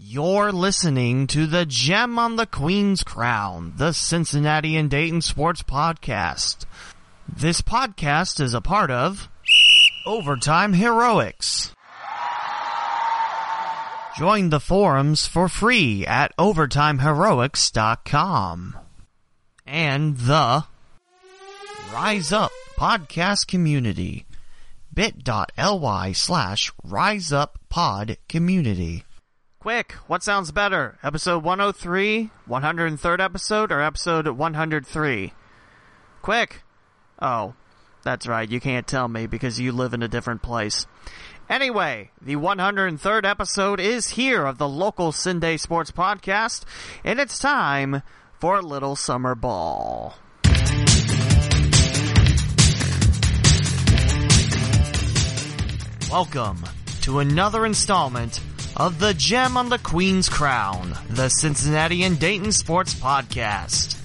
You're listening to the Gem on the Queen's Crown, the Cincinnati and Dayton Sports Podcast. This podcast is a part of Overtime Heroics. Join the forums for free at overtimeheroics.com. And the Rise Up Podcast Community. bit.ly slash Rise Up Pod Community. Quick, what sounds better? Episode 103, 103rd episode, or episode 103? Quick! Oh, that's right, you can't tell me because you live in a different place. Anyway, the 103rd episode is here of the local CinDay Sports Podcast, and it's time for a little summer ball. Welcome to another installment of the Gem on the Queen's Crown, the Cincinnati and Dayton Sports Podcast.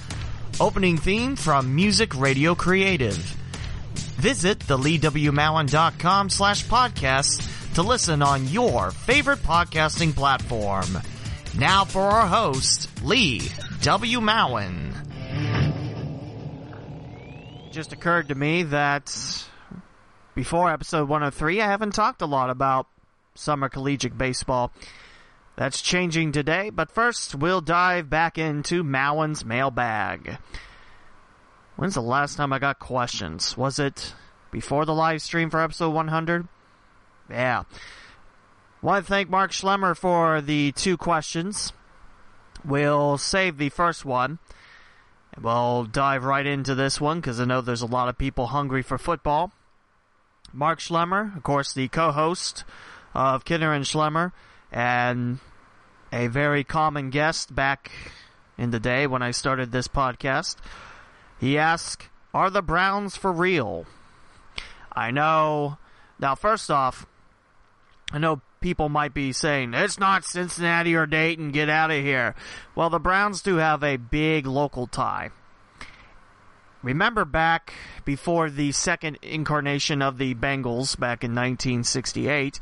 Opening theme from Music Radio Creative. Visit the leewmowen.com slash podcast to listen on your favorite podcasting platform. Now for our host, Lee W. Mowen. Just occurred to me that before episode 103, I haven't talked a lot about summer collegiate baseball. That's changing today, but first we'll dive back into Mowen's mailbag. When's the last time I got questions? Was it before the live stream for episode 100? Yeah. Want to thank Mark Schlemmer for the two questions. We'll save the first one. And we'll dive right into this one because I know there's a lot of people hungry for football. Mark Schlemmer, of course, the co-host of Kinner and Schlemmer, and a very common guest back in the day when I started this podcast. He asked, Are the Browns for real? I know. Now, first off, I know people might be saying, It's not Cincinnati or Dayton, get out of here. Well, the Browns do have a big local tie. Remember back before the second incarnation of the Bengals back in 1968,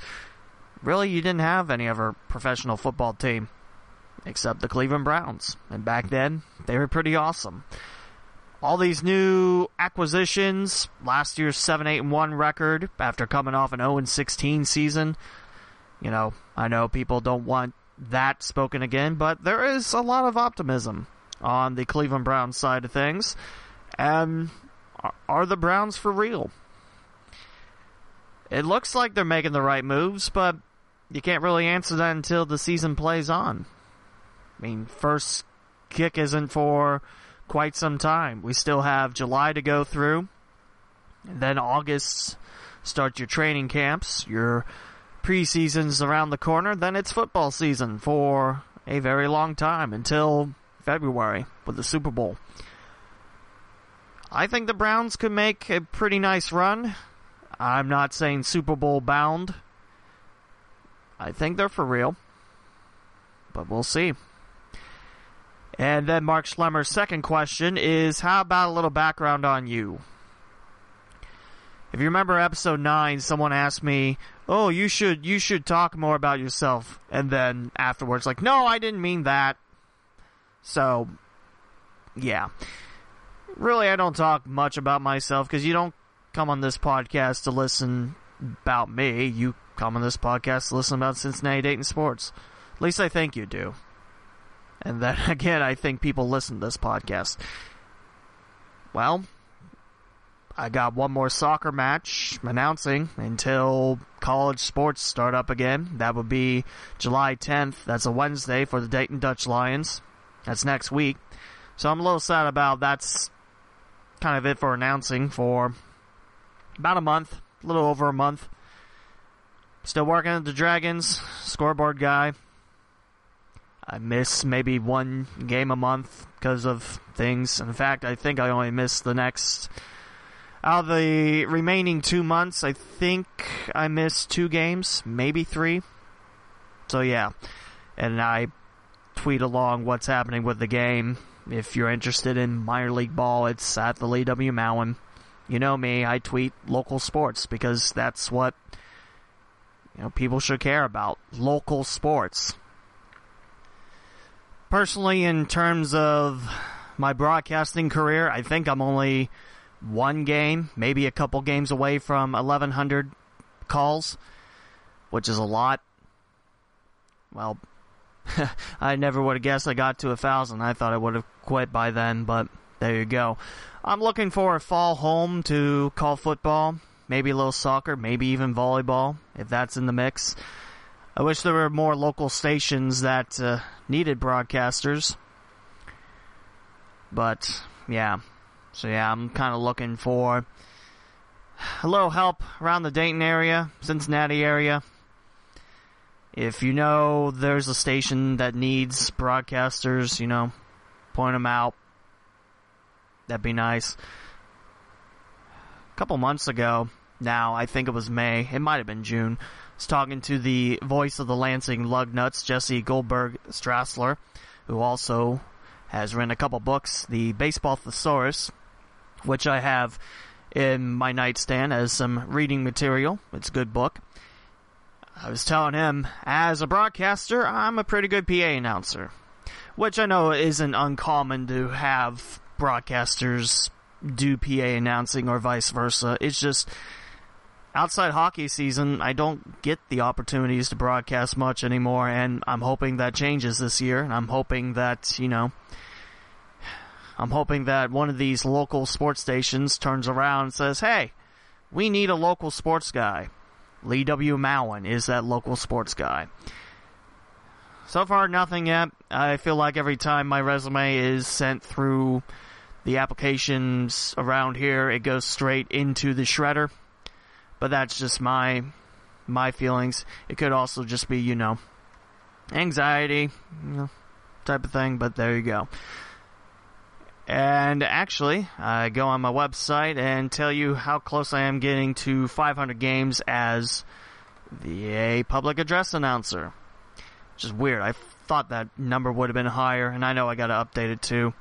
really you didn't have any other professional football team except the Cleveland Browns. And back then, they were pretty awesome. All these new acquisitions, last year's 7 8 1 record after coming off an 0 16 season. You know, I know people don't want that spoken again, but there is a lot of optimism on the Cleveland Browns side of things. And are the Browns for real? It looks like they're making the right moves, but you can't really answer that until the season plays on. I mean, first kick isn't for quite some time. We still have July to go through. And then August start your training camps, your preseason's around the corner, then it's football season for a very long time until February with the Super Bowl. I think the Browns could make a pretty nice run. I'm not saying Super Bowl bound. I think they're for real. But we'll see. And then Mark Schlemmer's second question is how about a little background on you? If you remember episode 9, someone asked me, "Oh, you should you should talk more about yourself." And then afterwards like, "No, I didn't mean that." So, yeah really, I don't talk much about myself because you don't come on this podcast to listen about me. You come on this podcast listen about Cincinnati Dayton sports. At least I think you do. And then again, I think people listen to this podcast. Well, I got one more soccer match announcing until college sports start up again. That would be July 10th. That's a Wednesday for the Dayton Dutch Lions. That's next week. So I'm a little sad about that's kind of it for announcing for about a month, a little over a month. Still working at the Dragons, scoreboard guy. I miss maybe one game a month because of things. In fact, I think I only miss the next. Out of the remaining two months, I think I missed two games, maybe three. So, yeah. And I tweet along what's happening with the game if you're interested in minor league ball, it's at the Lee W. Mowen. You know me, I tweet local sports because that's what you know people should care about. Local sports. Personally, in terms of my broadcasting career, I think I'm only one game, maybe a couple games away from 1,100 calls, which is a lot. Well, I never would have guessed I got to a thousand. I thought I would have quit by then, but there you go. I'm looking for a fall home to call football, maybe a little soccer, maybe even volleyball, if that's in the mix. I wish there were more local stations that uh, needed broadcasters. But, yeah. So, yeah, I'm kind of looking for a little help around the Dayton area, Cincinnati area. If you know there's a station that needs broadcasters, you know, point them out. That'd be nice. A couple months ago, now I think it was May, it might have been June. I was talking to the voice of the Lansing Lugnuts, Jesse Goldberg Strassler, who also has written a couple books, the Baseball Thesaurus, which I have in my nightstand as some reading material. It's a good book. I was telling him, as a broadcaster, I'm a pretty good PA announcer. Which I know isn't uncommon to have broadcasters do PA announcing or vice versa. It's just, outside hockey season, I don't get the opportunities to broadcast much anymore, and I'm hoping that changes this year, I'm hoping that, you know, I'm hoping that one of these local sports stations turns around and says, hey, we need a local sports guy. Lee W. Mowen is that local sports guy. So far, nothing yet. I feel like every time my resume is sent through the applications around here, it goes straight into the shredder. But that's just my my feelings. It could also just be, you know, anxiety, you know, type of thing. But there you go. And actually, I go on my website and tell you how close I am getting to 500 games as the a public address announcer. Which is weird. I thought that number would have been higher, and I know I got to update it too.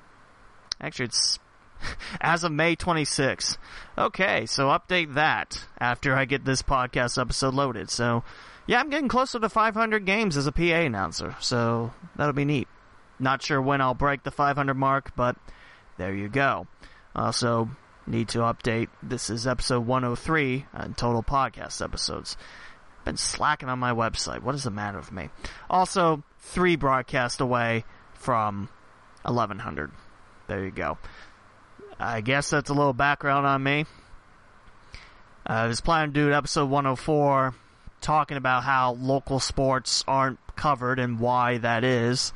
Actually, it's as of May 26th. Okay, so update that after I get this podcast episode loaded. So, yeah, I'm getting closer to 500 games as a PA announcer, so that'll be neat. Not sure when I'll break the 500 mark, but there you go. Also, need to update. This is episode 103 on total podcast episodes. Been slacking on my website. What does the matter with me? Also, three broadcasts away from 1100. There you go. I guess that's a little background on me. Uh, I was planning to do episode 104 talking about how local sports aren't covered and why that is.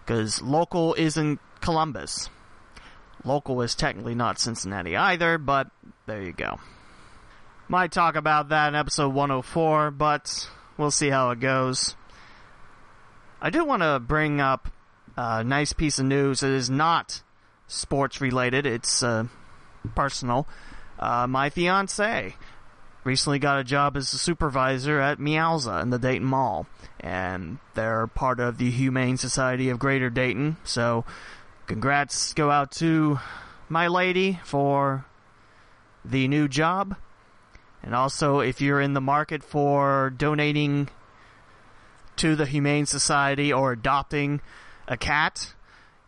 Because local isn't Columbus. Local is technically not Cincinnati either, but there you go. Might talk about that in episode 104, but we'll see how it goes. I do want to bring up a nice piece of news. It is not sports related, it's uh, personal. Uh, my fiance recently got a job as a supervisor at Meowza in the Dayton Mall, and they're part of the Humane Society of Greater Dayton, so congrats go out to my lady for the new job. And also, if you're in the market for donating to the Humane Society or adopting a cat,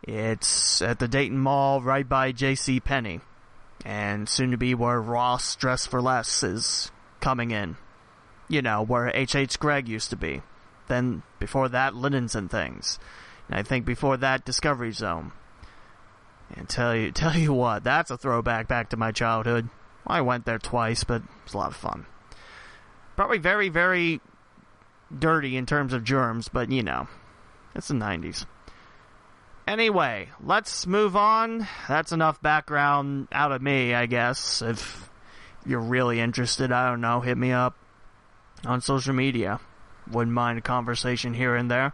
it's at the Dayton Mall right by J.C. Penney, and soon to be where Ross Dress for Less is coming in. You know, where H.H. Gregg used to be. Then before that, Linens and Things. And I think before that, Discovery Zone. And tell you, tell you what, that's a throwback back to my childhood. I went there twice, but it was a lot of fun. Probably very, very dirty in terms of germs, but you know, it's the 90s. Anyway, let's move on. That's enough background out of me, I guess. If you're really interested, I don't know, hit me up on social media. Wouldn't mind a conversation here and there.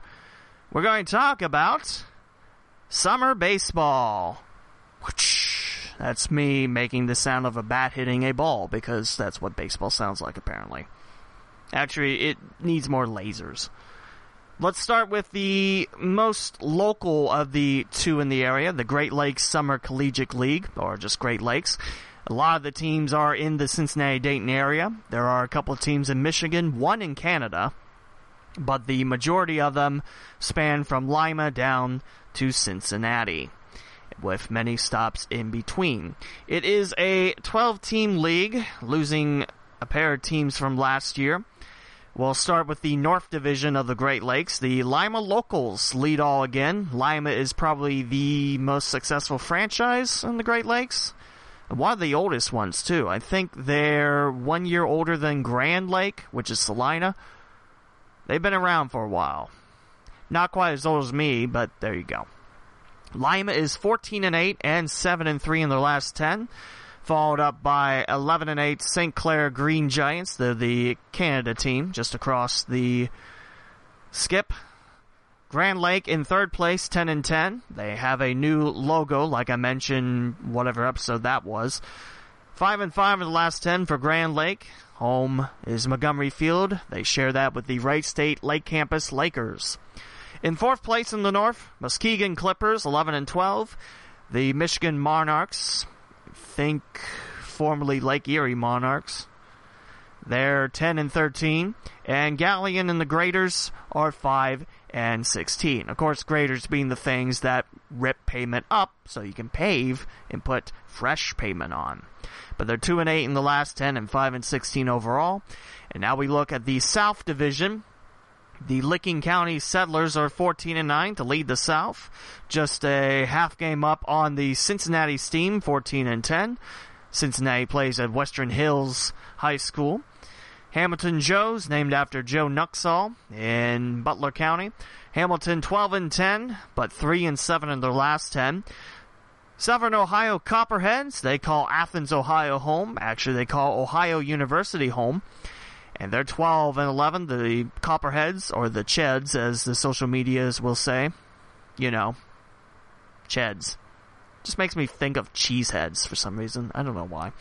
We're going to talk about summer baseball. That's me making the sound of a bat hitting a ball because that's what baseball sounds like apparently. Actually, it needs more lasers. Let's start with the most local of the two in the area, the Great Lakes Summer Collegiate League, or just Great Lakes. A lot of the teams are in the Cincinnati Dayton area. There are a couple of teams in Michigan, one in Canada. but the majority of them span from Lima down to Cincinnati, with many stops in between. It is a 12 team league, losing a pair of teams from last year. We'll start with the North Division of the Great Lakes. The Lima Locals lead all again. Lima is probably the most successful franchise in the Great Lakes. One of the oldest ones, too. I think they're one year older than Grand Lake, which is Celina. They've been around for a while. Not quite as old as me, but there you go. Lima is 14 and 8 and 7 and 3 in their last 10 followed up by 11 and 8 St. Clair Green Giants, the the Canada team just across the skip. Grand Lake in third place, 10 and 10. They have a new logo, like I mentioned, whatever episode that was. 5 and 5 in the last 10 for Grand Lake. Home is Montgomery Field. They share that with the Wright State Lake Campus Lakers. In fourth place in the North, Muskegon Clippers, 11 and 12. The Michigan Monarchs, think formerly Lake Erie Monarchs. They're 10 and 13, and Galion and the Graders are 5 and 16. Of course, graders being the things that rip pavement up so you can pave and put fresh pavement on. But they're 2 and 8 in the last 10 and 5 and 16 overall. And now we look at the South Division. The Licking County Settlers are 14 and 9 to lead the South. Just a half game up on the Cincinnati Steam, 14 and 10. Cincinnati plays at Western Hills High School. Hamilton Joes, named after Joe Nuxhall in Butler County. Hamilton 12 and 10, but 3 and 7 in their last 10. Southern Ohio Copperheads, they call Athens, Ohio home. Actually, they call Ohio University home and they're 12 and 11. The Copperheads, or the Cheds, as the social medias will say. You know, Cheds. Just makes me think of cheeseheads for some reason. I don't know why.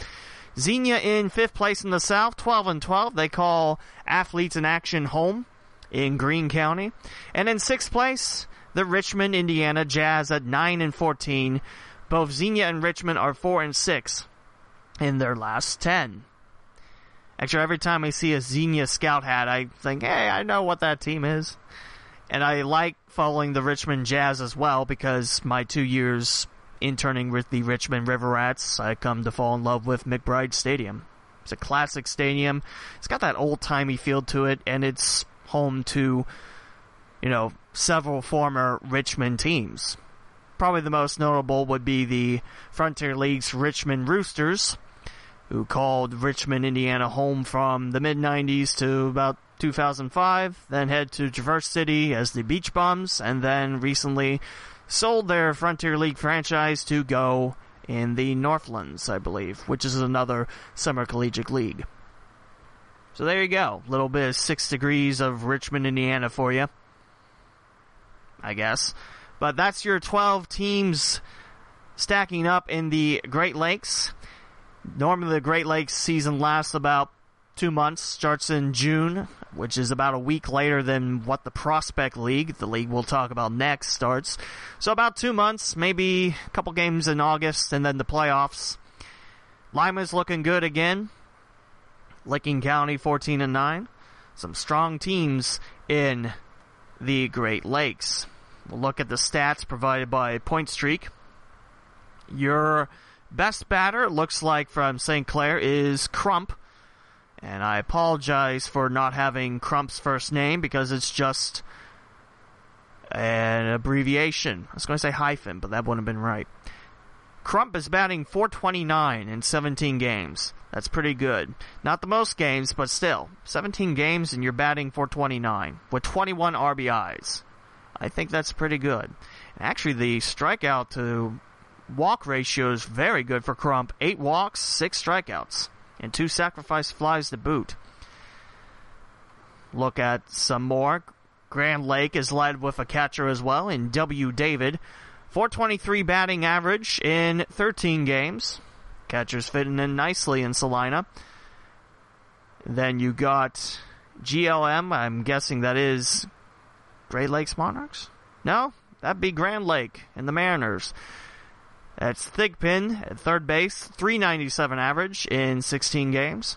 Xenia in fifth place in the South, 12 and 12. They call Athletes in Action home in Greene County. And in sixth place, the Richmond, Indiana Jazz at 9 and 14. Both Xenia and Richmond are 4 and 6 in their last 10. Actually, every time I see a Xenia Scout hat, I think, hey, I know what that team is. And I like following the Richmond Jazz as well because my two years interning with the Richmond River Rats, I come to fall in love with McBride Stadium. It's a classic stadium. It's got that old timey feel to it, and it's home to, you know, several former Richmond teams. Probably the most notable would be the Frontier League's Richmond Roosters, who called Richmond, Indiana home from the mid 90s to about 2005, then head to Traverse City as the Beach Bums, and then recently sold their Frontier League franchise to go in the Northlands, I believe, which is another summer collegiate league. So there you go. Little bit of six degrees of Richmond, Indiana for you. I guess. But that's your 12 teams stacking up in the Great Lakes. Normally, the Great Lakes season lasts about two months, starts in June, which is about a week later than what the Prospect League, the league we'll talk about next, starts. So about two months, maybe a couple games in August, and then the playoffs. Lima's looking good again. Licking County 14 and 9. Some strong teams in the Great Lakes. We'll look at the stats provided by Point Streak. Your Best batter, looks like from St. Clair, is Crump. And I apologize for not having Crump's first name because it's just an abbreviation. I was going to say hyphen, but that wouldn't have been right. Crump is batting 429 in 17 games. That's pretty good. Not the most games, but still. 17 games and you're batting 429 with 21 RBIs. I think that's pretty good. Actually, the strikeout to walk ratio is very good for Crump. Eight walks, six strikeouts, and two sacrifice flies to boot. Look at some more. Grand Lake is led with a catcher as well in W. David. 423 batting average in 13 games. Catcher's fitting in nicely in Celina. Then you got GLM. I'm guessing that is Great Lakes Monarchs? No, that'd be Grand Lake and the Mariners. That's Thigpen at third base, 397 average in 16 games.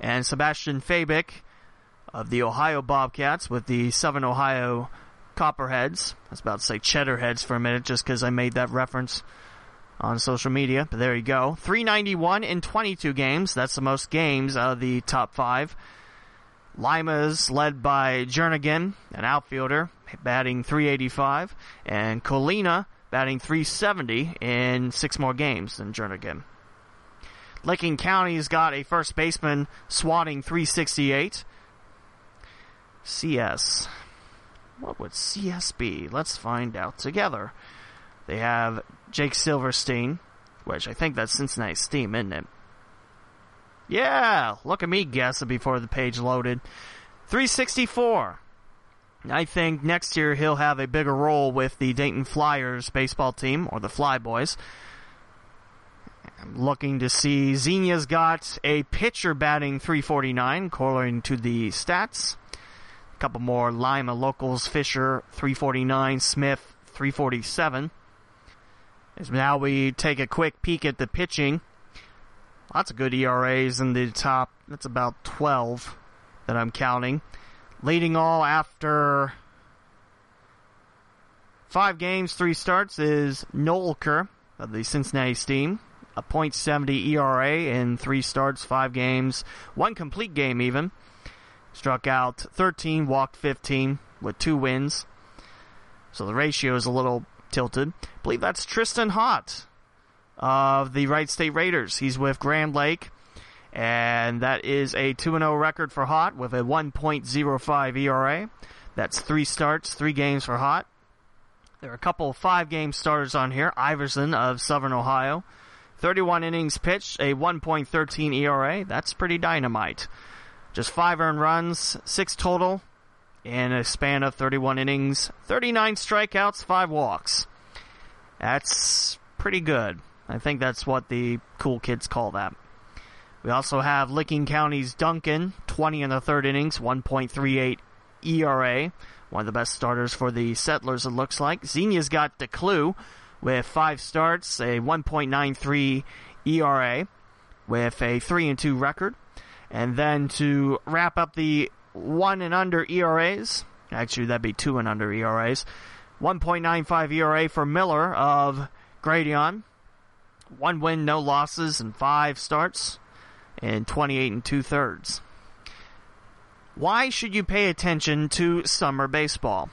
And Sebastian Fabic of the Ohio Bobcats with the Southern Ohio Copperheads. I was about to say Cheddarheads for a minute just because I made that reference on social media, but there you go. 391 in 22 games. That's the most games out of the top five. Lima's led by Jernigan, an outfielder, batting 385, and Colina batting 370 in six more games than Jernigan. Licking County's got a first baseman swatting 368. CS. What would CS be? Let's find out together. They have Jake Silverstein, which I think that's Cincinnati Steam, isn't it? Yeah, look at me guessing before the page loaded. 364. I think next year he'll have a bigger role with the Dayton Flyers baseball team, or the Flyboys. I'm looking to see Xenia's got a pitcher batting 349, according to the stats. A couple more Lima locals, Fisher 349, Smith 347. As now we take a quick peek at the pitching. Lots of good ERAs in the top. That's about 12 that I'm counting. Leading all after five games, three starts is Nolker of the Cincinnati Steam. A .70 ERA in three starts, five games, one complete game even. Struck out 13, walked 15 with two wins. So the ratio is a little tilted. I believe that's Tristan Hott of the Wright State Raiders. He's with Grand Lake, and that is a 2 0 record for Hott with a 1.05 ERA. That's three starts, three games for Hott. There are a couple of five game starters on here. Iverson of Southern Ohio. 31 innings pitched, a 1.13 ERA. That's pretty dynamite. Just five earned runs, six total in a span of 31 innings, 39 strikeouts, five walks. That's pretty good. I think that's what the cool kids call that. We also have Licking County's Duncan, 20 in the third innings, 1.38 ERA. One of the best starters for the Settlers, it looks like. Xenia's got the clue with five starts, a 1.93 ERA, with a 3 and 2 record. And then to wrap up the one and under ERAs, actually that'd be two and under ERAs, 1.95 ERA for Miller of Gradion. One win, no losses, and five starts, and 28 and two thirds. Why should you pay attention to summer baseball?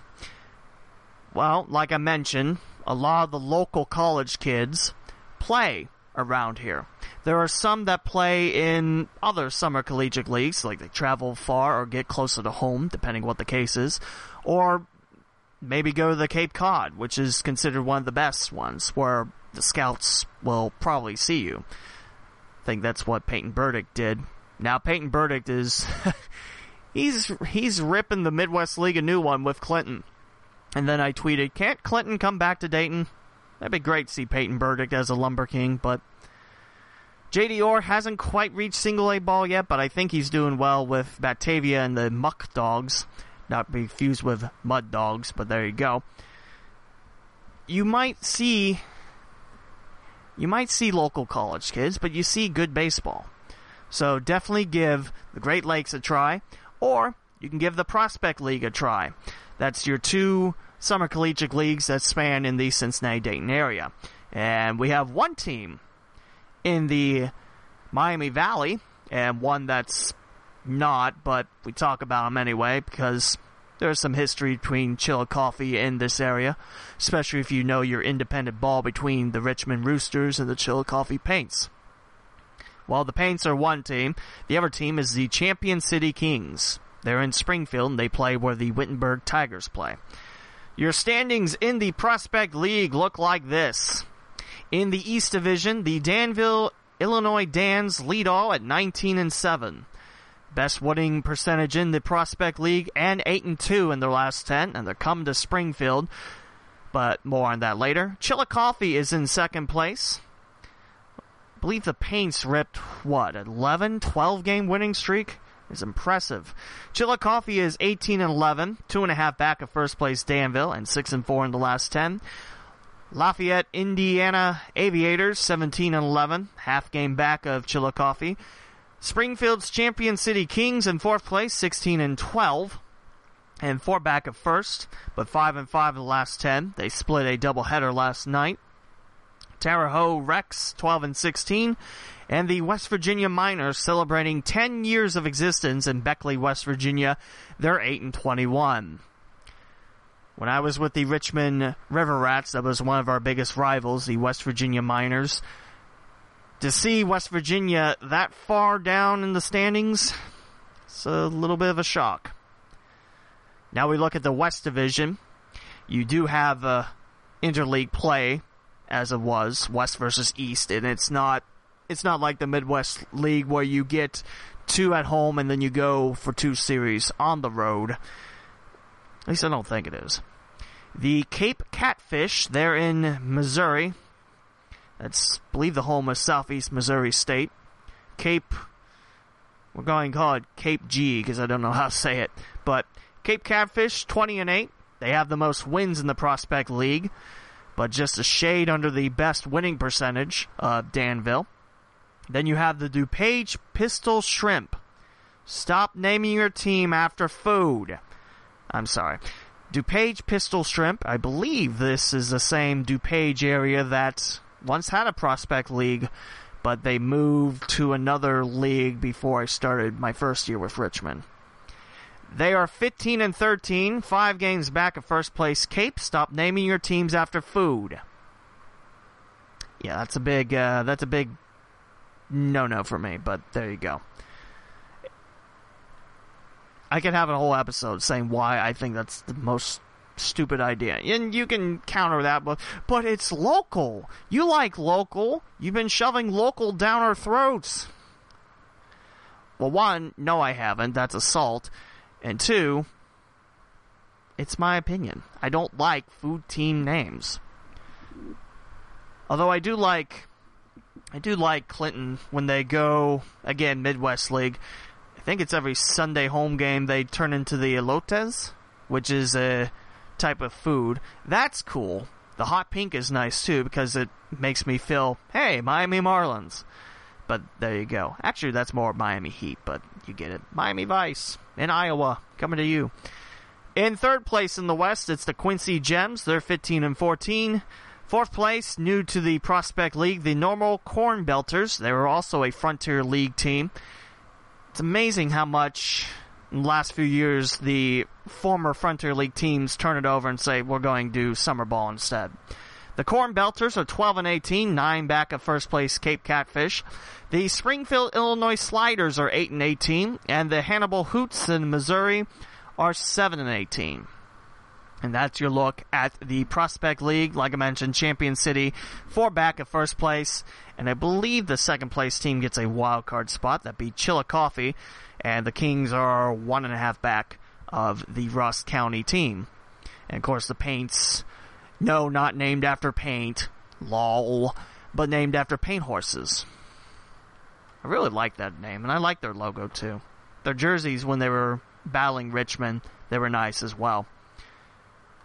Well, like I mentioned, a lot of the local college kids play around here. There are some that play in other summer collegiate leagues, like they travel far or get closer to home, depending what the case is, or maybe go to the Cape Cod, which is considered one of the best ones, where the scouts will probably see you. I think that's what Peyton Burdick did. Now Peyton Burdick is he's he's ripping the Midwest League a new one with Clinton. And then I tweeted, "Can't Clinton come back to Dayton?" That'd be great to see Peyton Burdick as a Lumber King, but JD Orr hasn't quite reached single A ball yet, but I think he's doing well with Batavia and the Muck Dogs. Not be fused with Mud Dogs, but there you go. You might see you might see local college kids, but you see good baseball. So definitely give the Great Lakes a try, or you can give the Prospect League a try. That's your two summer collegiate leagues that span in the Cincinnati Dayton area. And we have one team in the Miami Valley, and one that's not, but we talk about them anyway because there's some history between Chillicothe and this area, especially if you know your independent ball between the Richmond Roosters and the Chillicothe Paints. Well, the Paints are one team. The other team is the Champion City Kings. They're in Springfield and they play where the Wittenberg Tigers play. Your standings in the Prospect League look like this. In the East Division, the Danville Illinois Dans lead all at 19 and 7. Best winning percentage in the Prospect League and 8 and 2 in their last 10 and they're coming to Springfield. But more on that later. Chillicothe is in second place. I believe the Paints ripped what, 11, 12 game winning streak? is impressive. Chillicothe is 18 and 11, two and a half back of first place Danville, and six and four in the last 10. Lafayette, Indiana Aviators, 17 and 11, half game back of Chillicothe. Springfield's Champion City Kings in fourth place, 16 and 12, and four back of first, but five and five in the last 10. They split a doubleheader last night. Terre Haute Rex, 12 and 16, and the West Virginia Miners celebrating 10 years of existence in Beckley, West Virginia. They're 8 and 21. When I was with the Richmond River Rats, that was one of our biggest rivals, the West Virginia Miners. To see West Virginia that far down in the standings, it's a little bit of a shock. Now we look at the West Division. You do have uh, interleague play, as it was West versus East, and it's not it's not like the Midwest League where you get two at home and then you go for two series on the road. At least I don't think it is. The Cape Catfish, they're in Missouri. That's, I believe, the home of Southeast Missouri State. Cape, we're going to call it Cape G because I don't know how to say it. But Cape Catfish, 20 and 8. They have the most wins in the Prospect League, but just a shade under the best winning percentage of Danville. Then you have the DuPage Pistol Shrimp. Stop naming your team after food. I'm sorry. DuPage Pistol Shrimp. I believe this is the same DuPage area that once had a prospect league, but they moved to another league before I started my first year with Richmond. They are 15 and 13, five games back of first place Cape. Stop naming your teams after food. Yeah, that's a big uh, that's a big no no for me, but there you go. I could have a whole episode saying why I think that's the most stupid idea. And you can counter that, but but it's local. You like local. You've been shoving local down our throats. Well, one, no, I haven't. That's assault. And two, it's my opinion. I don't like food team names. Although I do like I do like Clinton when they go again Midwest League. I think it's every Sunday home game they turn into the elotes, which is a type of food. That's cool. The hot pink is nice too because it makes me feel, hey, Miami Marlins. But there you go. Actually, that's more Miami Heat, but you get it. Miami Vice in Iowa coming to you. In third place in the West, it's the Quincy Gems. They're 15 and 14. Fourth place, new to the Prospect League, the Normal Corn Belters. They were also a Frontier League team. It's amazing how much last few years the former Frontier League teams turn it over and say, we're going to do summer ball instead. The Corn Belters are 12 and 18, nine back of first place Cape Catfish. The Springfield, Illinois Sliders are 8 and 18, and the Hannibal Hoots in Missouri are 7 and 18. And that's your look at the Prospect League. Like I mentioned, Champion City, four back at first place. And I believe the second place team gets a wild card spot. That'd be Chillicothe. And the Kings are one and a half back of the Ross County team. And of course, the Paints, no, not named after paint, lol, but named after paint horses. I really like that name, and I like their logo too. Their jerseys, when they were battling Richmond, they were nice as well.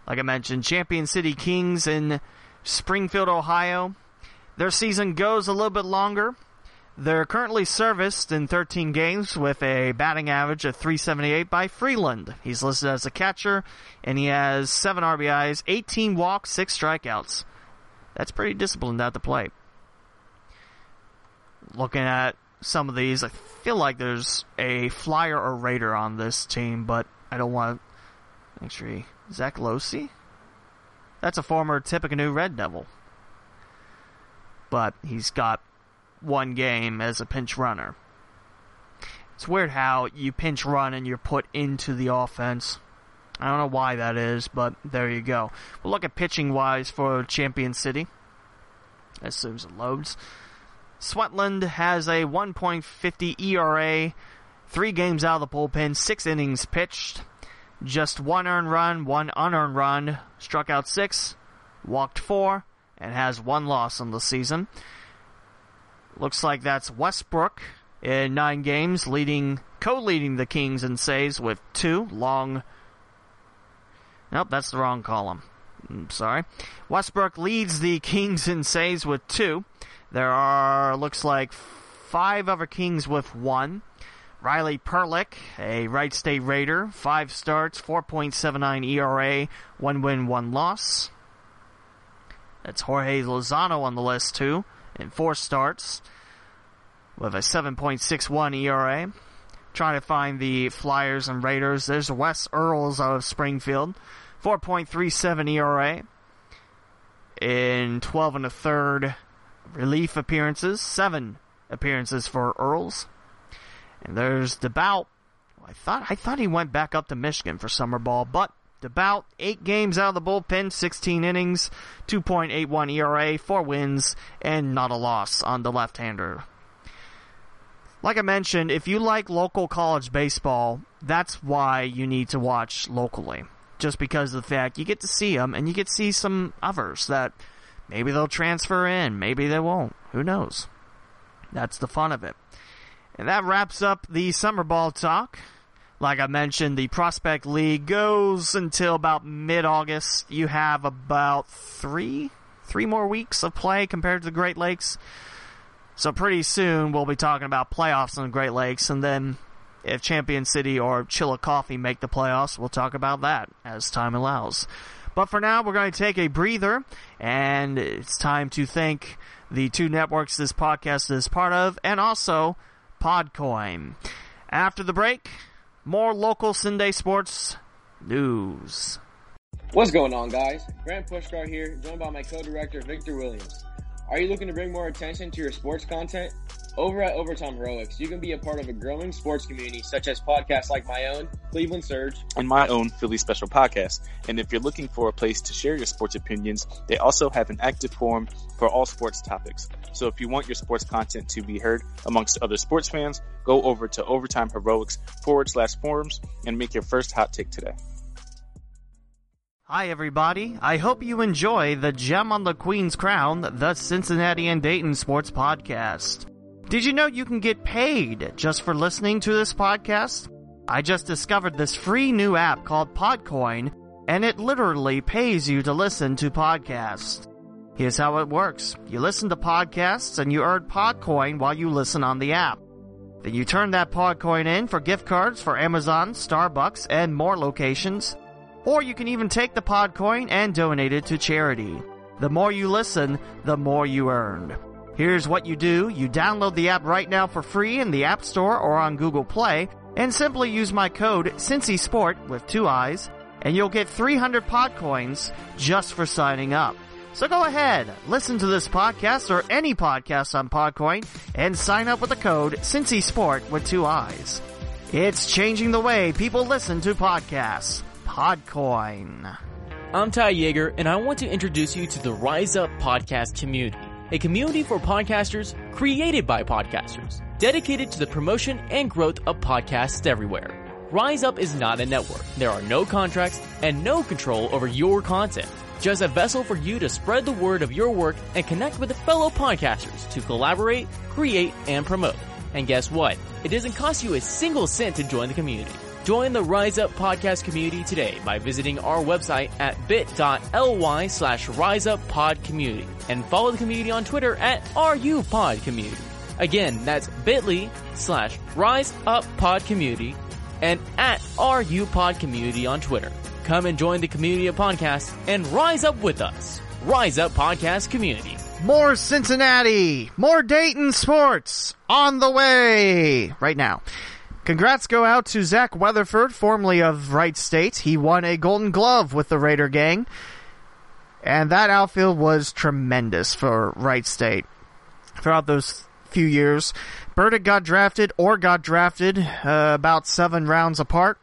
Like I mentioned, Champion City Kings in Springfield, Ohio. Their season goes a little bit longer. They're currently serviced in 13 games with a batting average of 378 by Freeland. He's listed as a catcher, and he has 7 RBIs, 18 walks, 6 strikeouts. That's pretty disciplined at the plate. Looking at some of these, I feel like there's a Flyer or Raider on this team, but I don't want to. Actually, Zach Losi? That's a former Tippecanoe Red Devil. But he's got one game as a pinch runner. It's weird how you pinch run and you're put into the offense. I don't know why that is, but there you go. We'll look at pitching wise for Champion City. As soon as it loads. Sweatland has a 1.50 ERA, three games out of the bullpen, six innings pitched, just one earned run, one unearned run, struck out six, walked four, and has one loss on the season. Looks like that's Westbrook in nine games, leading, co-leading the Kings in saves with two long. Nope, that's the wrong column. I'm mm, sorry. Westbrook leads the Kings in saves with two. There are looks like five other Kings with one. Riley Perlick, a Wright State Raider, five starts, 4.79 ERA, one win, one loss. That's Jorge Lozano on the list too, in four starts, with a 7.61 ERA. Trying to find the Flyers and Raiders. There's Wes Earls out of Springfield, 4.37 ERA in 12 and a third relief appearances, seven appearances for Earls. And there's DeBout. I thought I thought he went back up to Michigan for summer ball, but DeBout eight games out of the bullpen, 16 innings, 2.81 ERA, four wins, and not a loss on the left-hander. Like I mentioned, if you like local college baseball, that's why you need to watch locally. Just because of the fact you get to see them and you get to see some others that maybe they'll transfer in, maybe they won't. Who knows? That's the fun of it. And that wraps up the summer ball talk. Like I mentioned, the Prospect League goes until about mid-August. You have about three, three more weeks of play compared to the Great Lakes. So pretty soon we'll be talking about playoffs in the Great Lakes, and then if Champion City or Chillicothe make the playoffs, we'll talk about that as time allows. But for now, we're going to take a breather, and it's time to thank the two networks this podcast is part of, and also Podcoin. After the break, more local CinDay sports news. What's going on, guys? Grant Pushkar here, joined by my co-director Victor Williams. Are you looking to bring more attention to your sports content? Over at Overtime Heroics, you can be a part of a growing sports community such as podcasts like my own, Cleveland Surge, and my own Philly Special podcast. And if you're looking for a place to share your sports opinions, they also have an active forum for all sports topics. So if you want your sports content to be heard amongst other sports fans, go over to Overtime Heroics forward slash forums and make your first hot take today. Hi, everybody. I hope you enjoy the Gem on the Queen's Crown, the Cincinnati and Dayton Sports Podcast. Did you know you can get paid just for listening to this podcast? I just discovered this free new app called Podcoin, and it literally pays you to listen to podcasts. Here's how it works. You listen to podcasts and you earn Podcoin while you listen on the app. Then you turn that Podcoin in for gift cards for Amazon, Starbucks, and more locations. Or you can even take the Podcoin and donate it to charity. The more you listen, the more you earn. Here's what you do. You download the app right now for free in the App Store or on Google Play, and simply use my code CincySport with two eyes, and you'll get 300 Podcoins just for signing up. So go ahead, listen to this podcast or any podcast on Podcoin, and sign up with the code CincySport with two eyes. It's changing the way people listen to podcasts. Podcoin. I'm Ty Yeager, and I want to introduce you to the Rise Up podcast community, a community for podcasters created by podcasters, dedicated to the promotion and growth of podcasts everywhere. Rise Up is not a network. There are no contracts and no control over your content. Just a vessel for you to spread the word of your work and connect with fellow podcasters to collaborate, create, and promote. And guess what? It doesn't cost you a single cent to join the community. Join the Rise Up podcast community today by visiting our website at bit.ly slash riseuppodcommunity and follow the community on Twitter at RUPodCommunity. Again, that's bit.ly slash riseuppodcommunity and at RUPodCommunity on Twitter. Come and join the community of podcasts and rise up with us. Rise Up Podcast Community. More Cincinnati, more Dayton sports on the way right now. Congrats go out to Zach Weatherford, formerly of Wright State. He won a Golden Glove with the Raider gang. And that outfield was tremendous for Wright State throughout those few years. Burdick got drafted or got drafted uh, about seven rounds apart,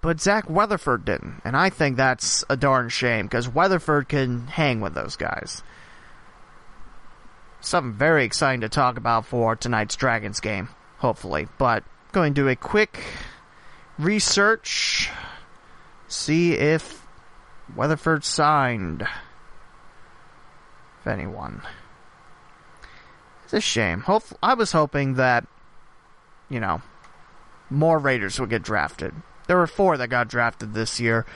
but Zach Weatherford didn't. And I think that's a darn shame because Weatherford can hang with those guys. Something very exciting to talk about for tonight's Dragons game, hopefully. But going to do a quick research, see if Weatherford signed. If anyone. It's a shame. Hope I was hoping that, you know, more Raiders would get drafted. There were four that got drafted this year.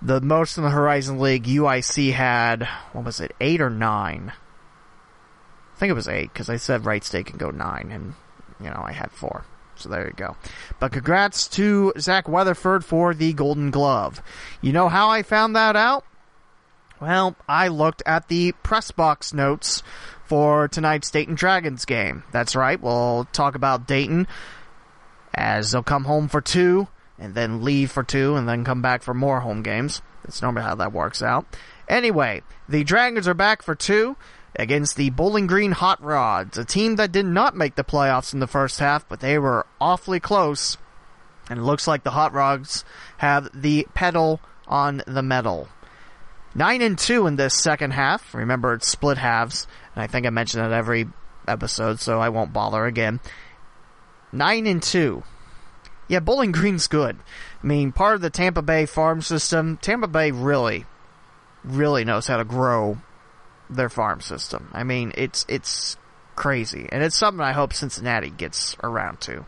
The most in the Horizon League, UIC had, what was it, eight or nine? I think it was eight because I said Wright State can go nine, and you know I had four. So there you go. But congrats to Zach Weatherford for the Golden Glove. You know how I found that out? Well, I looked at the press box notes for tonight's Dayton Dragons game. That's right. We'll talk about Dayton as they'll come home for two and then leave for two and then come back for more home games. That's normally how that works out. Anyway, the Dragons are back for two against the Bowling Green Hot Rods, a team that did not make the playoffs in the first half, but they were awfully close. And it looks like the Hot Rods have the pedal on the metal. 9 and 2 in this second half. Remember, it's split halves, and I think I mentioned that every episode, so I won't bother again. 9 and 2. Yeah, Bowling Green's good. I mean, part of the Tampa Bay farm system, Tampa Bay really, really knows how to grow their farm system. I mean, it's it's crazy, and it's something I hope Cincinnati gets around to,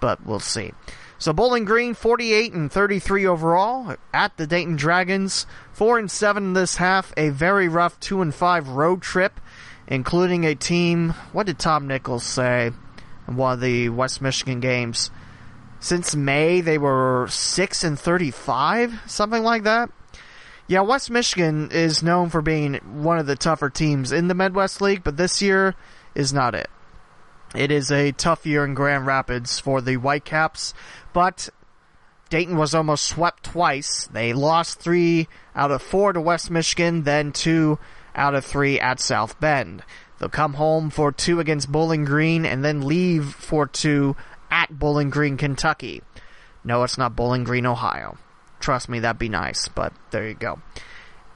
but we'll see. So Bowling Green, 48 and 33 overall at the Dayton Dragons, four and seven this half. A very rough two and five road trip, including a team. What did Tom Nichols say in one of the West Michigan games? Since May, they were six and 35, something like that. Yeah, West Michigan is known for being one of the tougher teams in the Midwest League, but this year is not it. It is a tough year in Grand Rapids for the Whitecaps, but Dayton was almost swept twice. They lost three out of four to West Michigan, then two out of three at South Bend. They'll come home for two against Bowling Green and then leave for two at Bowling Green, Kentucky. No, it's not Bowling Green, Ohio. Trust me, that'd be nice, but there you go.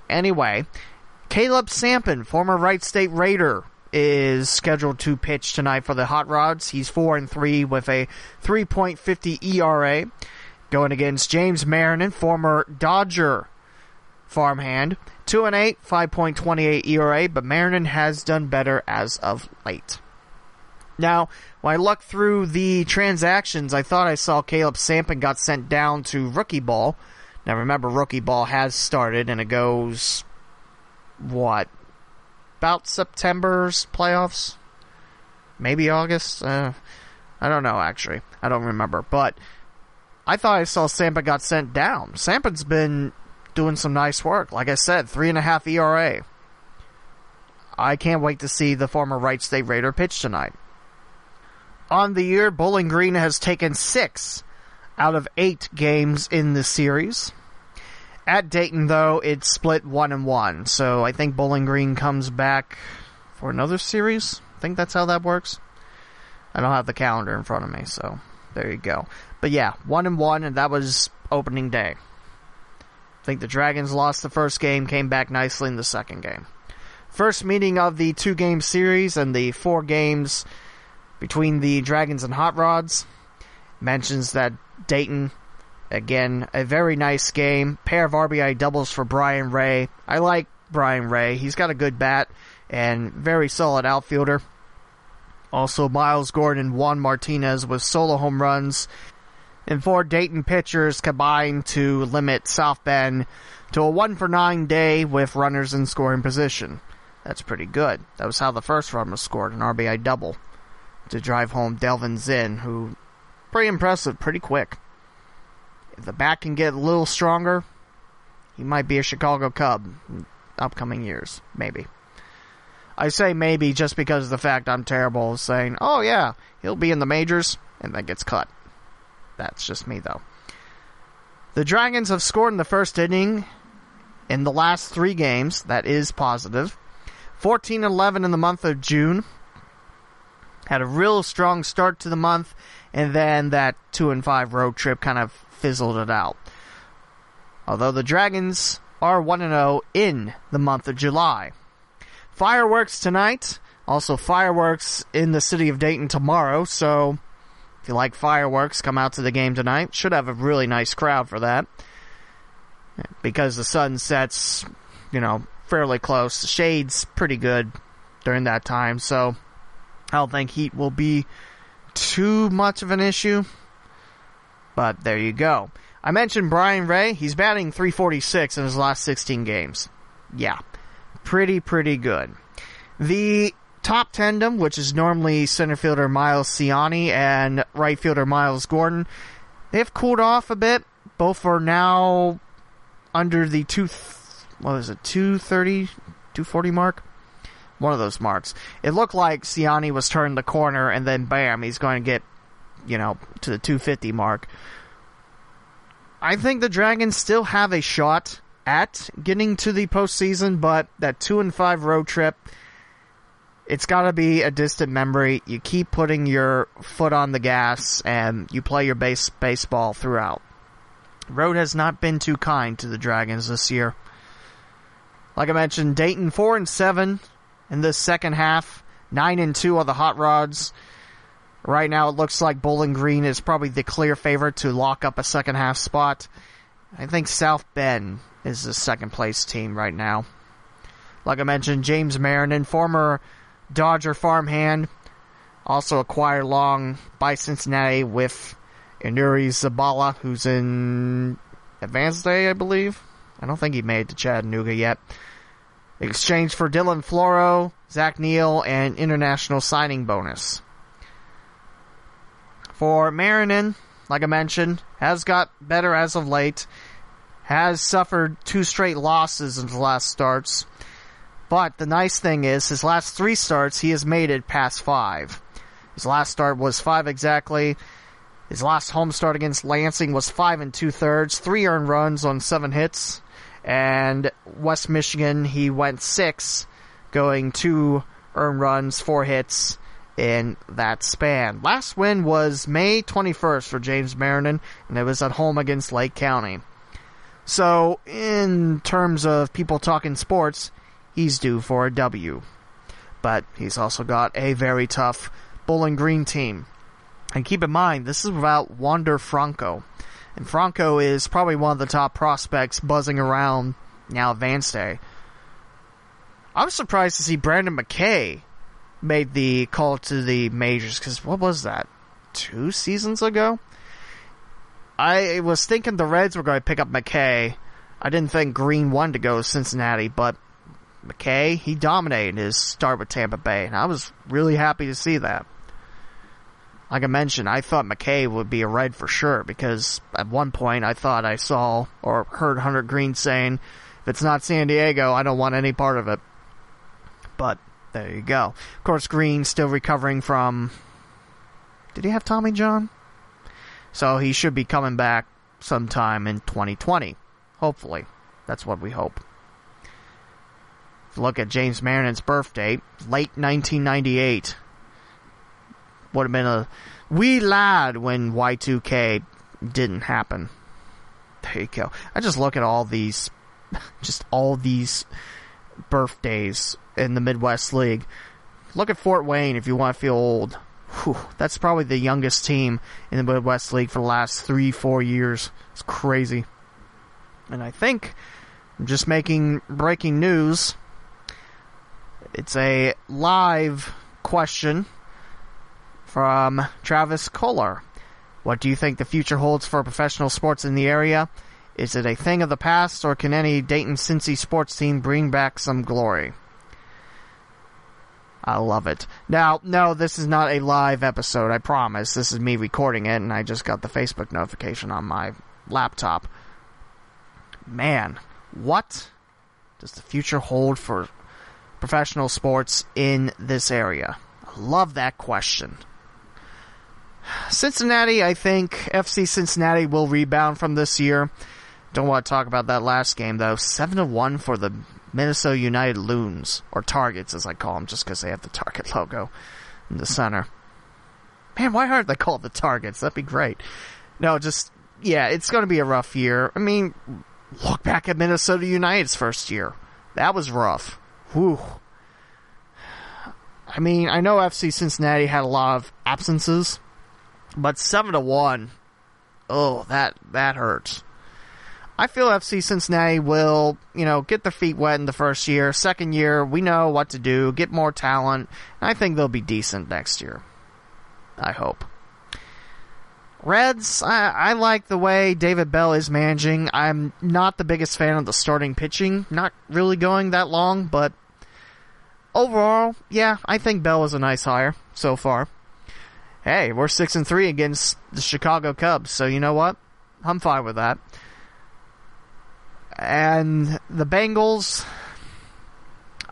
Anyway, Caleb Sampen, former Wright State Raider, is scheduled to pitch tonight for the Hot Rods. He's 4 and 3 with a 3.50 ERA. Going against James Marinan, former Dodger farmhand. 2 and 8, 5.28 ERA, but Marinan has done better as of late. Now, when I looked through the transactions, I thought I saw Caleb Sampen got sent down to rookie ball. Now remember, rookie ball has started and it goes, what, about September's playoffs? Maybe August? Uh, I don't know, actually. I don't remember. But I thought I saw Sampen got sent down. Sampen's been doing some nice work. Like I said, three and a half ERA. I can't wait to see the former Wright State Raider pitch tonight. On the year, Bowling Green has taken six out of eight games in the series. At Dayton, though, it's split one and one, so I think Bowling Green comes back for another series. I think that's how that works. I don't have the calendar in front of me, so there you go. But yeah, one and one, and that was opening day. I think the Dragons lost the first game, came back nicely in the second game. First meeting of the two game series and the four games between the Dragons and Hot Rods. Mentions that Dayton, again, a very nice game. Pair of RBI doubles for Brian Rey. I like Brian Rey. He's got a good bat and very solid outfielder. Also, Miles Gordon and Juan Martinez with solo home runs. And four Dayton pitchers combined to limit South Bend to a 1 for 9 day with runners in scoring position. That's pretty good. That was how the first run was scored, an RBI double to drive home Delvin Zinn, who pretty impressive, pretty quick. If the bat can get a little stronger, he might be a Chicago Cub in upcoming years, maybe. I say maybe just because of the fact I'm terrible at saying, oh yeah, he'll be in the majors, and then gets cut. That's just me though. The Dragons have scored in the first inning in the last three games. That is positive. 14 11 in the month of June. Had a real strong start to the month, and then that 2 and 5 road trip kind of fizzled it out. Although the Dragons are 1 and 0 in the month of July. Fireworks tonight. Also, fireworks in the city of Dayton tomorrow. So, if you like fireworks, come out to the game tonight. Should have a really nice crowd for that. Because the sun sets, you know, fairly close. The shade's pretty good during that time. So, I don't think heat will be too much of an issue. But there you go. I mentioned Brian Rey. He's batting 346 in his last 16 games. Yeah. Pretty, pretty good. The top tandem, which is normally center fielder Miles Siani and right fielder Miles Gordon, they've cooled off a bit. Both are now under the two, what is it, 230, 240 mark? One of those marks. It looked like Siani was turning the corner and then bam, he's going to get, you know, to the 250 mark. I think the Dragons still have a shot at getting to the postseason, but that 2 and 5 road trip, it's got to be a distant memory. You keep putting your foot on the gas and you play your base baseball throughout. Road has not been too kind to the Dragons this year. Like I mentioned, Dayton 4 and 7 in this second half, 9 and 2 on the Hot Rods. Right now it looks like Bowling Green is probably the clear favorite to lock up a second half spot. I think South Bend is the second place team right now. Like I mentioned, James Marinan, former Dodger farmhand, also acquired long by Cincinnati with Aneurys Zabala, who's in Advanced A, I believe. I don't think he made it to Chattanooga yet. Exchange for Dylan Floro, Zach Neal, and international signing bonus. For Marinan, like I mentioned, has got better as of late, has suffered two straight losses in the last starts. But the nice thing is, his last three starts, he has made it past five. His last start was five exactly. His last home start against Lansing was five and two thirds, three earned runs on seven hits. And West Michigan, he went six, going two earned runs, four hits in that span. Last win was May 21st for James Marinan, and it was at home against Lake County. So, in terms of people talking sports, he's due for a W. But he's also got a very tough Bowling Green team. And keep in mind, this is without Wander Franco. And Franco is probably one of the top prospects buzzing around now Advanced A. I'm surprised to see Brendan McKay made the call to the majors because what was that? Two seasons ago? I was thinking the Reds were going to pick up McKay. I didn't think Greene wanted to go to Cincinnati, but McKay, he dominated his start with Tampa Bay, and I was really happy to see that. Like I mentioned, I thought McKay would be a red for sure because at one point I thought I saw or heard Hunter Greene saying, if it's not San Diego, I don't want any part of it. But there you go. Of course, Greene still recovering from. Did he have Tommy John? So he should be coming back sometime in 2020. Hopefully. That's what we hope. Look at James Marinan's birthday, late 1998. Would have been a wee lad when Y2K didn't happen. There you go. I just look at all these, just all these birthdays in the Midwest League. Look at Fort Wayne if you want to feel old. Whew, that's probably the youngest team in the Midwest League for the last three, four years. It's crazy. And I think I'm just making breaking news. It's a live question from Travis Kohler. What do you think the future holds for professional sports in the area? Is it a thing of the past, or can any Dayton Cincy sports team bring back some glory? I love it. Now, no, this is not a live episode, I promise. This is me recording it, and I just got the Facebook notification on my laptop. Man, what does the future hold for professional sports in this area? I love that question. Cincinnati, I think FC Cincinnati will rebound from this year. Don't want to talk about that last game though. Seven to one for the Minnesota United Loons or Targets, as I call them, just because they have the Target logo in the center. Man, why aren't they called the Targets? That'd be great. No, just yeah, it's going to be a rough year. I mean, look back at Minnesota United's first year. That was rough. Whew. I mean, I know FC Cincinnati had a lot of absences, but seven to one, oh, that that hurts. I feel FC Cincinnati will, you know, get their feet wet in the first year. Second year, we know what to do, get more talent, I think they'll be decent next year. I hope. Reds, I, I like the way David Bell is managing. I'm not the biggest fan of the starting pitching. Not really going that long, but overall, yeah, I think Bell is a nice hire so far. Hey, we're six and three against the Chicago Cubs, so you know what? I'm fine with that. And the Bengals,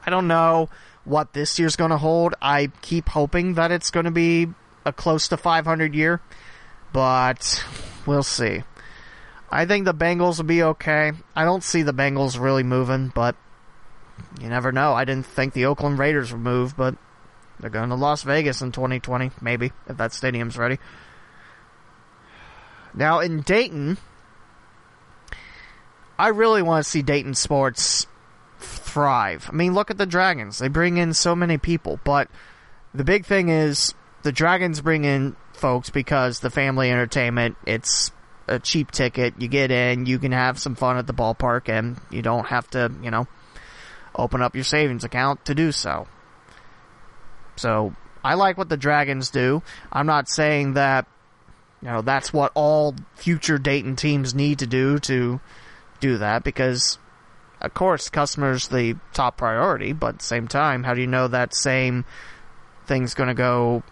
I don't know what this year's going to hold. I keep hoping that it's going to be a close to 500 year, but we'll see. I think the Bengals will be okay. I don't see the Bengals really moving, but you never know. I didn't think the Oakland Raiders would move, but they're going to Las Vegas in 2020, maybe, if that stadium's ready. Now, in Dayton, I really want to see Dayton sports thrive. I mean, look at the Dragons. They bring in so many people, but the big thing is the Dragons bring in folks because the family entertainment, it's a cheap ticket. You get in, you can have some fun at the ballpark, and you don't have to, you know, open up your savings account to do so. So, I like what the Dragons do. I'm not saying that, you know, that's what all future Dayton teams need to do to do that because of course customers the top priority, but at the same time, how do you know that same thing's going to go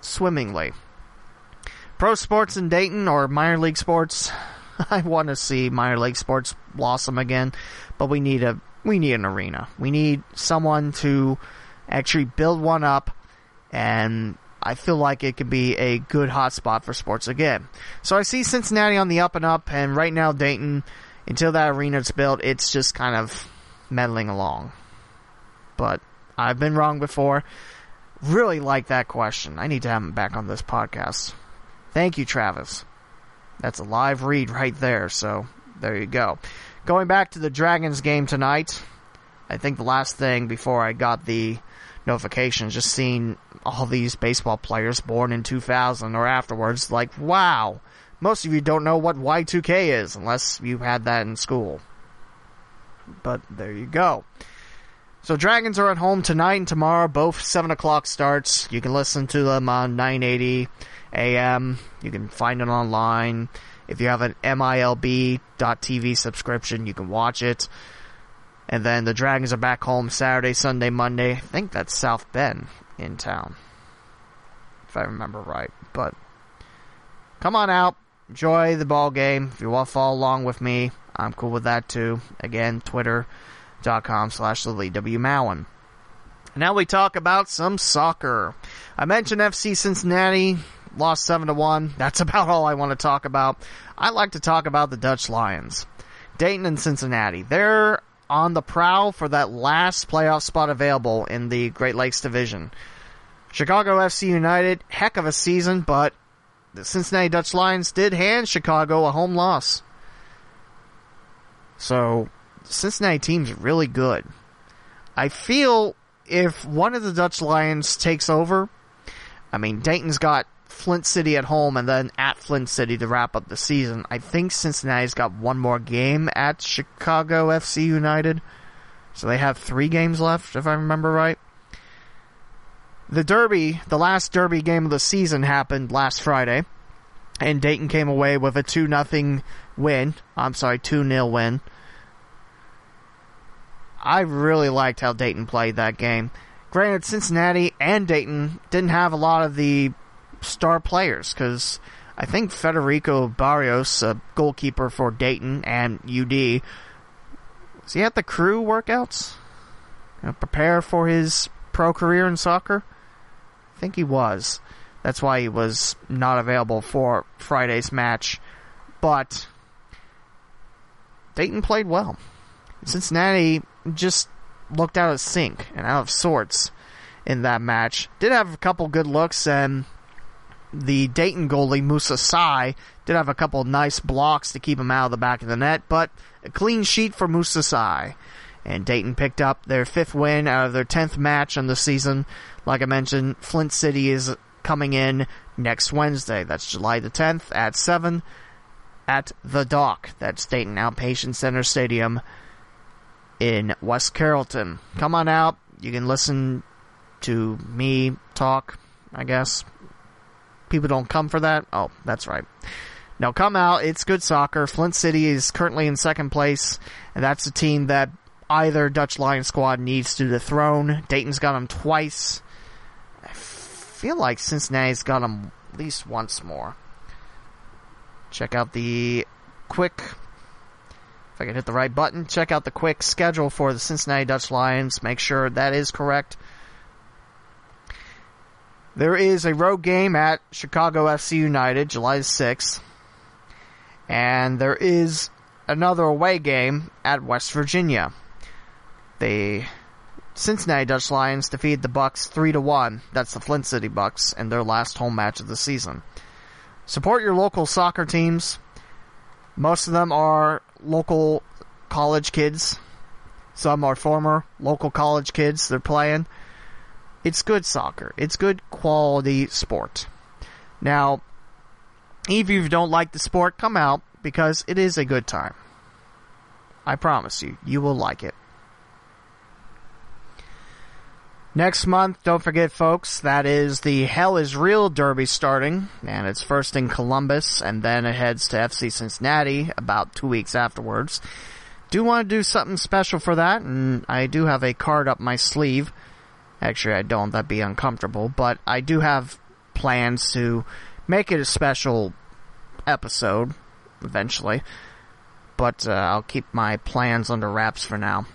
swimmingly? Pro sports in Dayton or minor league sports, I want to see minor league sports blossom again, but we need a we need an arena. We need someone to actually build one up and I feel like it could be a good hotspot for sports again. So I see Cincinnati on the up and up, and right now Dayton until that arena's built, it's just kind of meddling along. But I've been wrong before. Really like that question. I need to have him back on this podcast. Thank you, Travis. That's a live read right there, so there you go. Going back to the Dragons game tonight, I think the last thing before I got the notifications, just seeing all these baseball players born in 2000 or afterwards, like, wow, most of you don't know what Y2K is unless you had that in school. But there you go. So Dragons are at home tonight and tomorrow, both 7 o'clock starts. You can listen to them on 980 AM. You can find it online. If you have an MILB.TV subscription, you can watch it. And then the Dragons are back home Saturday, Sunday, Monday. I think that's South Bend in town. If I remember right. But come on out enjoy the ball game. If you want to follow along with me, I'm cool with that too. Again, twitter.com slash. Mowen. Now we talk about some soccer. I mentioned FC Cincinnati lost 7 to 1. That's about all I want to talk about. I like to talk about the Dutch Lions. Dayton and Cincinnati. They're on the prowl for that last playoff spot available in the Great Lakes Division. Chicago FC United, heck of a season, but the Cincinnati Dutch Lions did hand Chicago a home loss. So, Cincinnati team's really good. I feel if one of the Dutch Lions takes over, I mean, Dayton's got Flint City at home and then at Flint City to wrap up the season. I think Cincinnati's got one more game at Chicago FC United. So they have three games left, if I remember right. The Derby, the last Derby game of the season happened last Friday, and Dayton came away with a 2 0 win. I'm sorry, 2 0 win. I really liked how Dayton played that game. Granted, Cincinnati and Dayton didn't have a lot of the star players because I think Federico Barrios, a goalkeeper for Dayton and UD, was he at the crew workouts? You know, prepare for his pro career in soccer? I think he was. That's why he was not available for Friday's match. But Dayton played well. Cincinnati just looked out of sync and out of sorts in that match. Did have a couple good looks, and the Dayton goalie, Musa Sai, did have a couple nice blocks to keep him out of the back of the net, but a clean sheet for Musa Sai. And Dayton picked up their fifth win out of their 10th match on the season. Like I mentioned, Flint City is coming in next Wednesday. That's July the 10th at 7 at The Dock. That's Dayton Outpatient Center Stadium in West Carrollton. Come on out. You can listen to me talk, I guess. People don't come for that? Oh, that's right. Now come out. It's good soccer. Flint City is currently in second place, and that's a team that either Dutch Lion squad needs to dethrone. Dayton's got them twice. I feel like Cincinnati's got them at least once more. Check out the quick. If I can hit the right button, check out the quick schedule for the Cincinnati Dutch Lions. Make sure that is correct. There is a road game at Chicago FC United, July 6th. And there is another away game at West Virginia. The Cincinnati Dutch Lions defeated the Bucks 3 to 1. That's the Flint City Bucks in their last home match of the season. Support your local soccer teams. Most of them are local college kids. Some are former local college kids they're playing. It's good soccer. It's good quality sport. Now, if you don't like the sport, come out because it is a good time. I promise you, you will like it. Next month, don't forget, folks, that is the Hell is Real Derby starting, and it's first in Columbus, and then it heads to FC Cincinnati about two weeks afterwards. Do want to do something special for that, and I do have a card up my sleeve. Actually, I don't, that'd be uncomfortable, but I do have plans to make it a special episode, eventually. But uh, I'll keep my plans under wraps for now.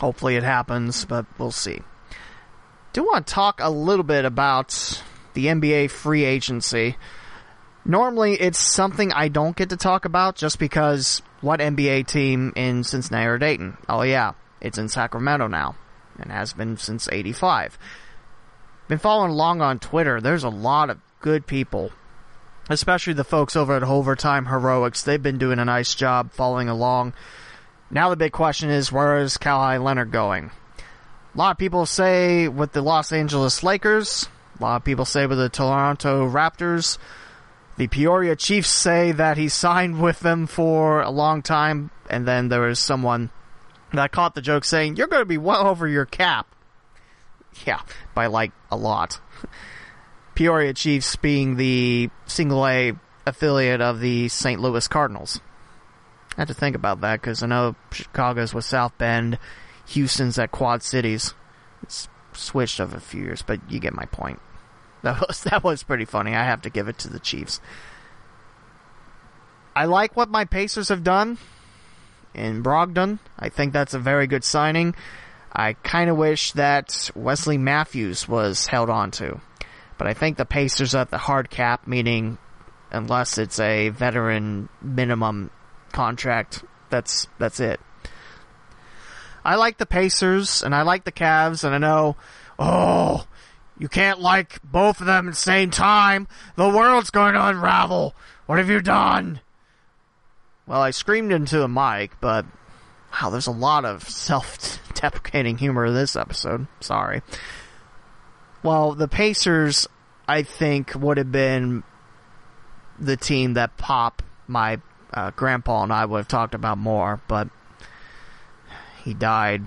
Hopefully it happens, but we'll see do want to talk a little bit about the NBA free agency. Normally, it's something I don't get to talk about just because what NBA team in Cincinnati or Dayton? Oh yeah, it's in Sacramento now, and has been since '85. Been following along on Twitter. There's a lot of good people, especially the folks over at Overtime Heroics. They've been doing a nice job following along. Now the big question is, where is Kawhi Leonard going? A lot of people say with the Los Angeles Lakers. A lot of people say with the Toronto Raptors. The Peoria Chiefs say that he signed with them for a long time, and then there was someone that caught the joke saying, You're going to be well over your cap. Yeah, by like a lot. Peoria Chiefs being the single A affiliate of the St. Louis Cardinals. I had to think about that because I know Chicago's with South Bend Houston's at Quad Cities. It's switched over a few years, but you get my point. That was that was pretty funny. I have to give it to the Chiefs. I like what my Pacers have done in Brogdon. I think that's a very good signing. I kind of wish that Wesley Matthews was held on to. But I think the Pacers at the hard cap, meaning unless it's a veteran minimum contract, that's that's it. I like the Pacers and I like the Cavs, and I know, oh, you can't like both of them at the same time. The world's going to unravel. What have you done? Well, I screamed into the mic, but wow, there's a lot of self-deprecating humor in this episode. Sorry. Well, the Pacers, I think, would have been the team that Pop, my uh, grandpa, and I would have talked about more, but he died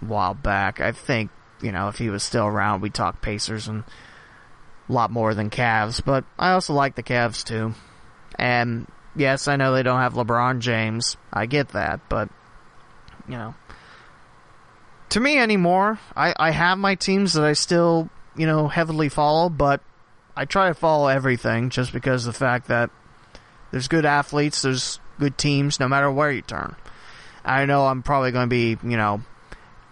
a while back. I think, you know, if he was still around, we'd talk Pacers and a lot more than Cavs. But I also like the Cavs too. And yes, I know they don't have LeBron James. I get that, but you know, to me anymore, I, I have my teams that I still, you know, heavily follow, but I try to follow everything just because of the fact that there's good athletes, there's good teams, no matter where you turn. I know I'm probably going to be, you know,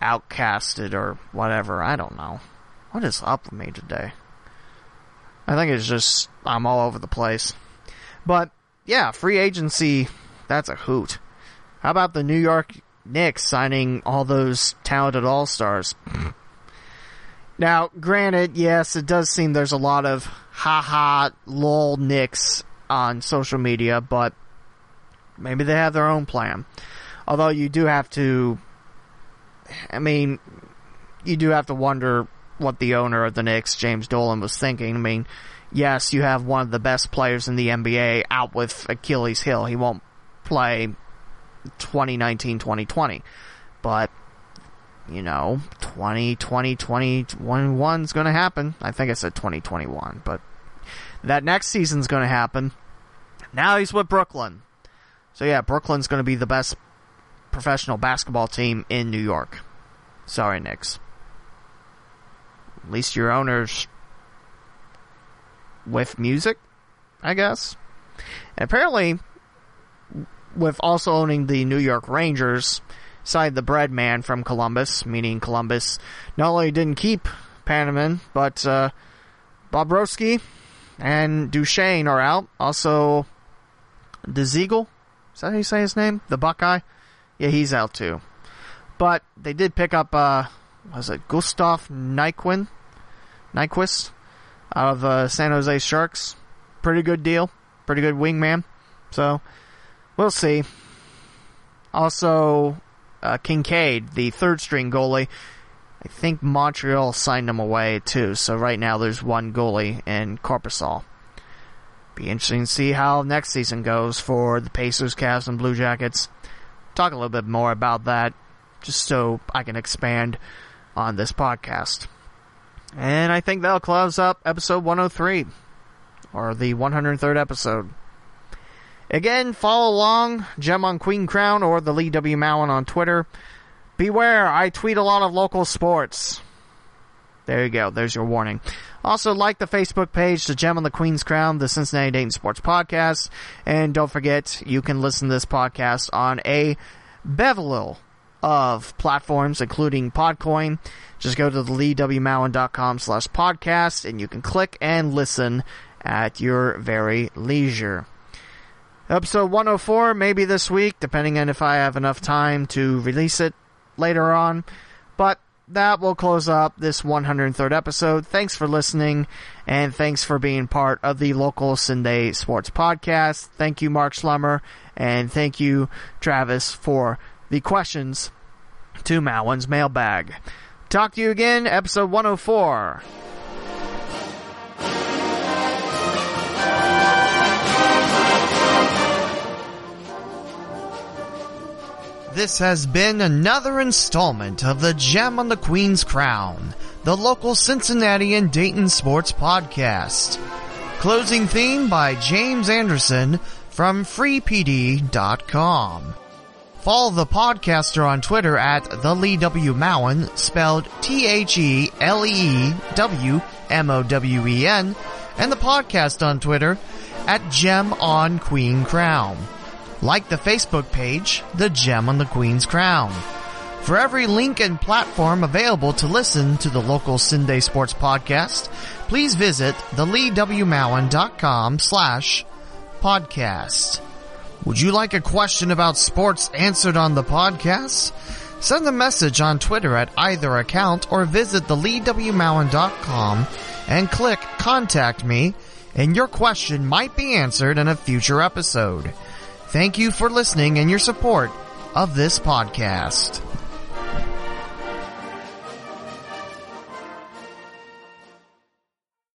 outcasted or whatever. I don't know. What is up with me today? I think it's just I'm all over the place. But yeah, free agency, that's a hoot. How about the New York Knicks signing all those talented all stars? now, granted, yes, it does seem there's a lot of haha lol Knicks on social media, but maybe they have their own plan. Although you do have to, I mean, you do have to wonder what the owner of the Knicks, James Dolan, was thinking. I mean, yes, you have one of the best players in the NBA out with Achilles heel. He won't play 2019 2020. But, you know, 2020 2021 is going to happen. I think I said 2021, but that next season's going to happen. Now he's with Brooklyn. So yeah, Brooklyn's going to be the best professional basketball team in New York. Sorry, Knicks. At least your owner's with music, I guess. And apparently, with also owning the New York Rangers, side the bread man from Columbus, meaning Columbus not only didn't keep Panarin, but uh, Bobrovsky and Duchene are out. Also, DeZiegel, is that how you say his name? The Buckeye? Yeah, he's out too. But they did pick up, uh, was it Gustav Nyquin? Nyquist? Out of uh, San Jose Sharks. Pretty good deal. Pretty good wingman. So, we'll see. Also, uh, Kinkaid, the third string goalie, I think Montreal signed him away too. So right now there's one goalie in Korpisalo. Be interesting to see how next season goes for the Pacers, Cavs, and Blue Jackets. Talk a little bit more about that, just so I can expand on this podcast. And I think that'll close up episode 103, or the 103rd episode. Again, follow along, Gem on Queen Crown or the Lee W. Mowen on Twitter. Beware, I tweet a lot of local sports. There you go, there's your warning. Also, like the Facebook page, The Gem on the Queen's Crown, the Cincinnati Dayton Sports Podcast. And don't forget, you can listen to this podcast on a bevel of platforms, including Podcoin. Just go to the slash podcast and you can click and listen at your very leisure. Episode 104, maybe this week, depending on if I have enough time to release it later on. But that will close up this 103rd episode. Thanks for listening, and thanks for being part of the local CinDay Sports Podcast. Thank you, Mark Slummer, and thank you, Travis, for the questions to Mowen's mailbag. Talk to you again, episode 104. This has been another installment of the Gem on the Queen's Crown, the local Cincinnati and Dayton sports podcast. Closing theme by James Anderson from freepd.com. Follow the podcaster on Twitter at the Lee W. Mowen, spelled T-H-E-L-E-W-M-O-W-E-N, and the podcast on Twitter at Gem on Queen Crown. Like the Facebook page, The Gem on the Queen's Crown. For every link and platform available to listen to the local CinDay Sports Podcast, please visit theleewmowen.com slash podcast. Would you like a question about sports answered on the podcast? Send a message on Twitter at either account or visit theleewmowen.com and click Contact Me, and your question might be answered in a future episode. Thank you for listening and your support of this podcast.